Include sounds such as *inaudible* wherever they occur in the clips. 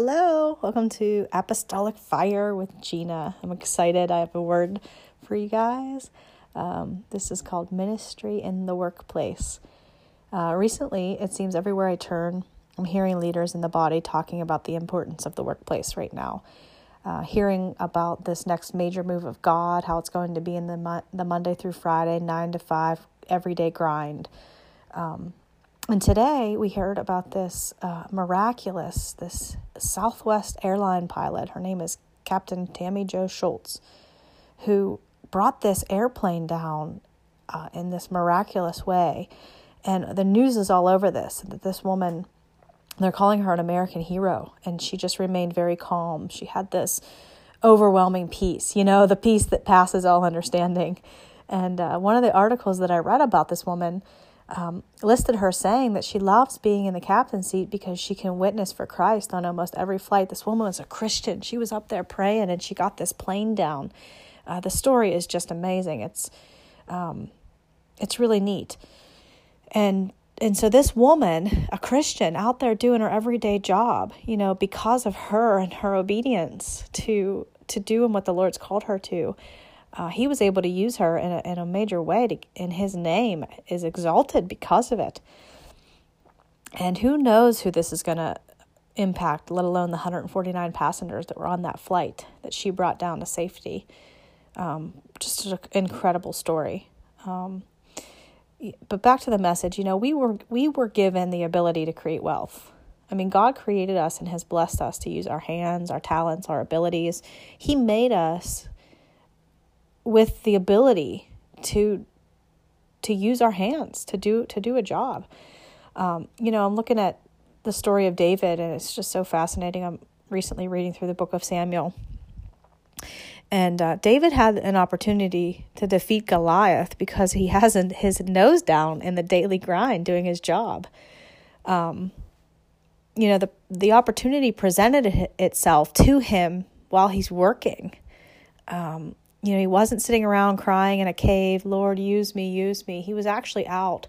Hello, welcome to Apostolic Fire with Gina. I'm excited. I have a word for you guys. Um, this is called Ministry in the Workplace. Uh, recently, it seems everywhere I turn, I'm hearing leaders in the body talking about the importance of the workplace right now. Uh, hearing about this next major move of God, how it's going to be in the mo- the Monday through Friday, nine to five, everyday grind. Um, and today we heard about this uh, miraculous, this Southwest airline pilot. Her name is Captain Tammy Jo Shults, who brought this airplane down uh, in this miraculous way. And the news is all over this that this woman, they're calling her an American hero, and she just remained very calm. She had this overwhelming peace, you know, *laughs* the peace that passes all understanding. And uh, one of the articles that I read about this woman um, listed her saying that she loves being in the captain's seat because she can witness for Christ on almost every flight. This woman was a Christian. She was up there praying and she got this plane down. Uh, the story is just amazing. It's um, it's really neat. And and so this woman, a Christian, out there doing her everyday job, you know, because of her and her obedience to to doing what the Lord's called her to, uh, he was able to use her in a, in a major way, to, and his name is exalted because of it. And who knows who this is going to impact, let alone the 149 passengers that were on that flight that she brought down to safety. Um, just an incredible story. Um, but back to the message, you know, we were we were given the ability to create wealth. I mean, God created us and has blessed us to use our hands, our talents, our abilities. He made us with the ability to to use our hands to do to do a job. Um, you know, I'm looking at the story of David, and it's just so fascinating. I'm recently reading through the book of Samuel, and uh, David had an opportunity to defeat Goliath because he *laughs* hasn't his nose down in the daily grind doing his job. Um, you know, the the opportunity presented itself to him while he's working. Um, you know, he wasn't sitting around crying in a cave, Lord, use me, use me. He was actually out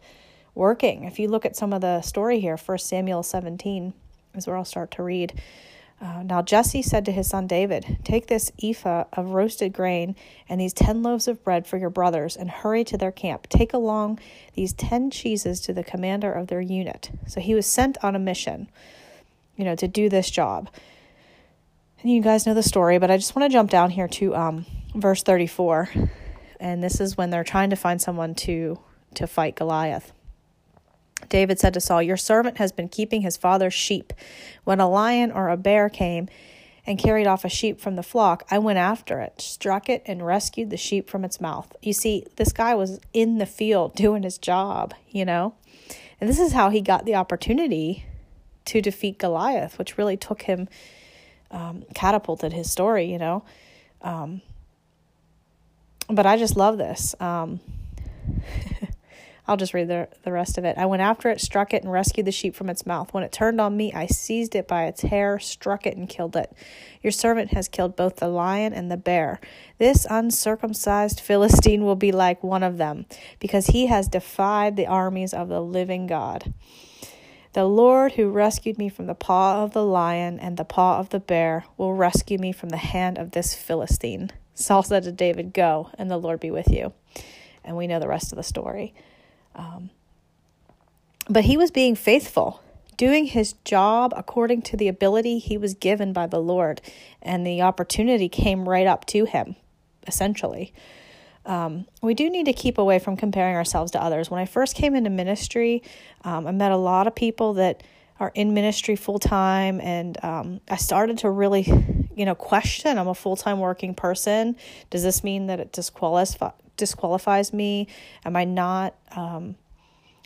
working. If you look at some of the story here, First Samuel 17 is where I'll start to read. Uh, now Jesse said to his son David, Take this ephah of roasted grain and these ten loaves of bread for your brothers, and hurry to their camp. Take along these ten cheeses to the commander of their unit. So he was sent on a mission, you know, to do this job. And you guys know the story, but I just want to jump down here to um, verse 34 and this is when they're trying to find someone to to fight Goliath. David said to Saul, Your servant has been keeping his father's sheep. When a lion or a bear came and carried off a sheep from the flock, I went after it, struck it, and rescued the sheep from its mouth. You see, this guy was in the field doing his job, you know? And this is how he got the opportunity to defeat Goliath, which really took him, um, catapulted his story, you know? Um, but I just love this. Um, *laughs* I'll just read the, the rest of it. I went after it, struck it, and rescued the sheep from its mouth. When it turned on me, I seized it by its hair, struck it, and killed it. Your servant has killed both the lion and the bear. This uncircumcised Philistine will be like one of them, because he has defied the armies of the living God. The Lord who rescued me from the paw of the lion and the paw of the bear will rescue me from the hand of this Philistine. Saul said to David, Go, and the Lord be with you. And we know the rest of the story. Um, but he was being faithful, doing his job according to the ability he was given by the Lord. And the opportunity came right up to him, essentially. Um, we do need to keep away from comparing ourselves to others. When I first came into ministry, um, I met a lot of people that are in ministry full time, and um, I started to really you know, question. I'm a full time working person. Does this mean that it disqualifies disqualifies me? Am I not um,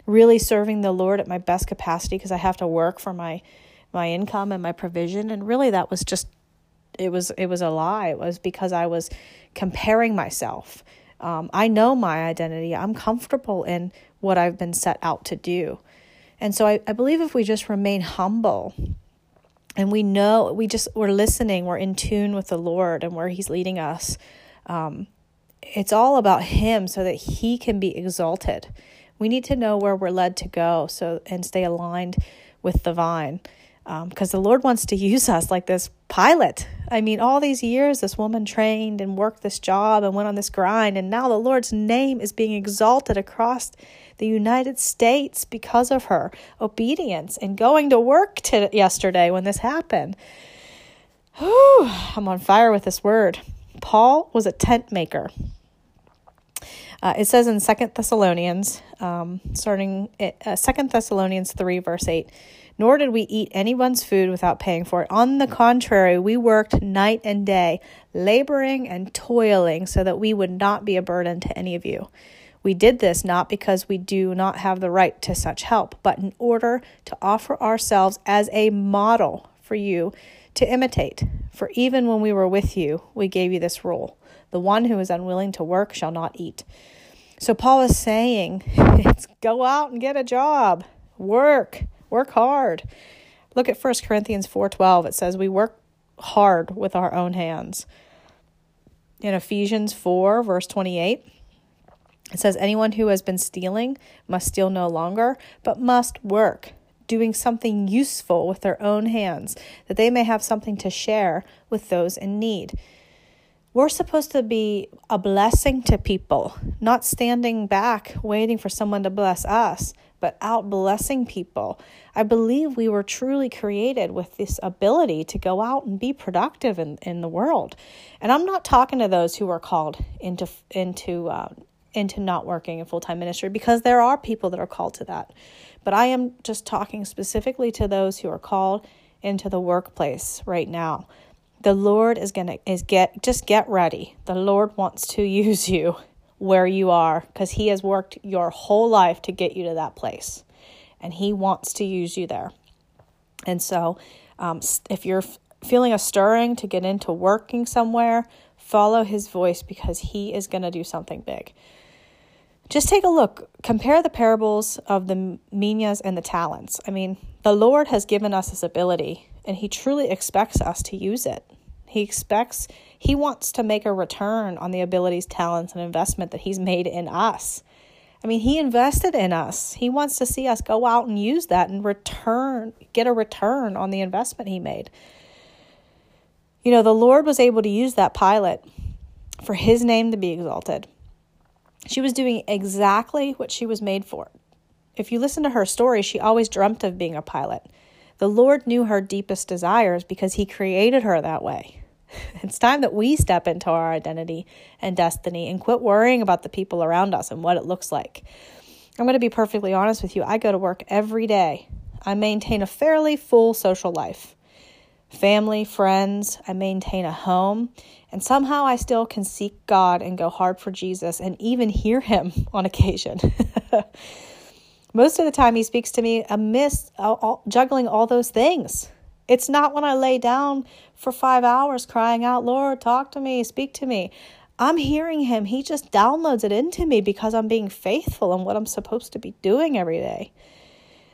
really serving the Lord at my best capacity because I have to work for my my income and my provision? And really, that was just it was it was a lie. It was because I was comparing myself. Um, I know my identity. I'm comfortable in what I've been set out to do. And so I, I believe if we just remain humble and we know we just we're listening we're in tune with the lord and where he's leading us. Um, it's all about him so that he can be exalted. We need to know where we're led to go so and stay aligned with the vine because um, the Lord wants to use us like this pilot. I mean, all these years, this woman trained and worked this job and went on this grind, and now the Lord's name is being exalted across the United States because of her obedience and going to work yesterday when this happened. Whew, I'm on fire with this word. Paul was a tent maker. Uh, it says in Second Thessalonians, um, starting uh, Second Thessalonians three verse eight, nor did we eat anyone's food without paying for it. On the contrary, we worked night and day, laboring and toiling, so that we would not be a burden to any of you. We did this not because we do not have the right to such help, but in order to offer ourselves as a model for you to imitate. For even when we were with you, we gave you this rule the one who is unwilling to work shall not eat. So Paul is saying, it's *laughs* go out and get a job, work, work hard. Look at 1 Corinthians 4:12. It says we work hard with our own hands. In Ephesians 4 verse 28, it says, Anyone who has been stealing must steal no longer, but must work, doing something useful with their own hands, that they may have something to share with those in need. We're supposed to be a blessing to people, not standing back waiting for someone to bless us, but out blessing people. I believe we were truly created with this ability to go out and be productive in, in the world. And I'm not talking to those who are called into into uh, into not working in full time ministry because there are people that are called to that. But I am just talking specifically to those who are called into the workplace right now. The Lord is to is get just get ready. The Lord wants to *laughs* use you where you are because he has worked your whole life to get you to that place. And he wants to use you there. And so um, if you're feeling a stirring to get into working somewhere, follow his voice because he is going to do something big. Just take a look. Compare the parables of the minas and the talents. I mean, the Lord has given us this ability, and He truly expects us to use it. He expects, He wants to make a return on the abilities, talents, and investment that He's made in us. I mean, He invested in us. He wants to see us go out and use that and return, get a return on the investment He made. You know, the Lord was able to use that pilot for His name to be exalted. She was doing exactly what she was made for. If you listen to her story, she always dreamt of being a pilot. The Lord knew her deepest desires because He created her that way. *laughs* It's time that we step into our identity and destiny and quit worrying about the people around us and what it looks like. I'm going to be perfectly honest with you. I go to work every day. I maintain a fairly full social life family, friends. I maintain a home. And somehow I still can seek God and go hard for Jesus and even hear Him *laughs* on occasion. *laughs* Most of the time, He speaks to me amidst all, juggling all those things. It's not when I lay down for five hours crying out, Lord, talk to me, speak to me. I'm hearing Him. He just downloads it into me because I'm being faithful in what I'm supposed to be doing every day.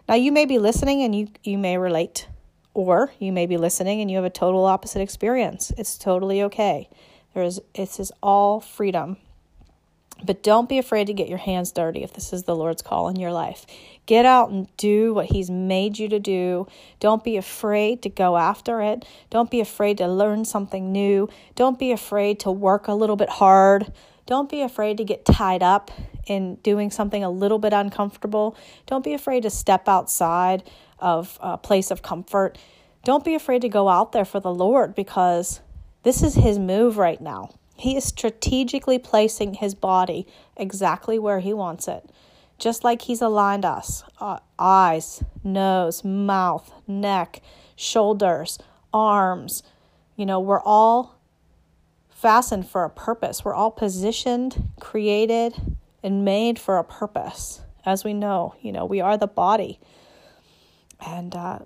Now, you may be listening and you, you may relate or you may be listening and you have a total opposite experience. It's totally okay. There is is all freedom. But don't be afraid to get your hands dirty if this is the Lord's call in your life. Get out and do what He's made you to do. Don't be afraid to go after it. Don't be afraid to learn something new. Don't be afraid to work a little bit hard. Don't be afraid to get tied up in doing something a little bit uncomfortable. Don't be afraid to step outside of a place of comfort. Don't be afraid to go out there for the Lord because this is His move right now. He is strategically placing His body exactly where He wants it, just like He's aligned us uh, eyes, nose, mouth, neck, shoulders, arms. You know, we're all fastened for a purpose. We're all positioned, created, and made for a purpose. As we know, you know, we are the body. And uh,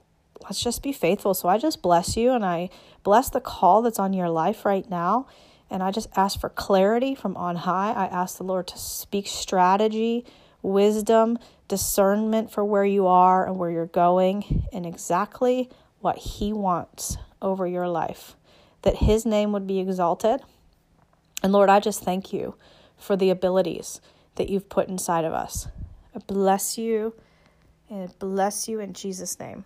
let's just be faithful. So I just bless you and I bless the call that's on your life right now. And I just ask for clarity from on high. I ask the Lord to speak strategy, wisdom, discernment for where you are and where you're going, and exactly what He wants over your life. That His name would be exalted. And Lord, I just thank you for the abilities that you've put inside of us. I bless you and bless you in Jesus' name.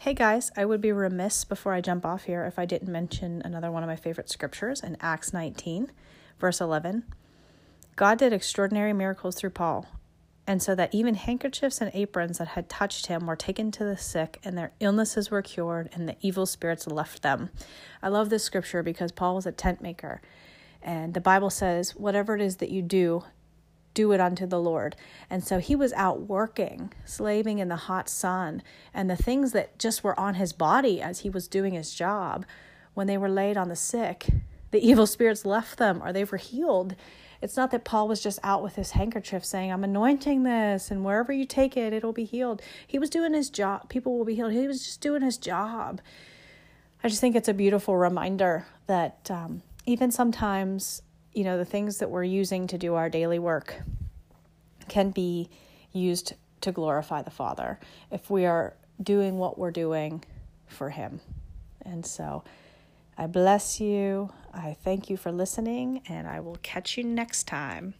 Hey guys, I would be remiss before I jump off here if I didn't mention another one of my favorite scriptures in Acts 19, verse 11. God did extraordinary miracles through Paul, and so that even handkerchiefs and aprons that had touched him were taken to the sick, and their illnesses were cured, and the evil spirits left them. I love this scripture because Paul was a tent maker, and the Bible says, Whatever it is that you do, do it unto the Lord. And so he was out working, slaving in the hot sun, and the things that just were on his body as he was doing his job, when they were laid on the sick, the *laughs* evil spirits left them or they were healed. It's not that Paul was just out with his handkerchief saying, I'm anointing this, and wherever you take it, it'll be healed. He was doing his job. People will be healed. He was just doing his job. I just think it's a beautiful reminder that um, even sometimes you know, the things that we're using to do our daily work can be used to glorify the Father if we are doing what we're doing for Him. And so I bless you. I thank you for listening, and I will catch you next time.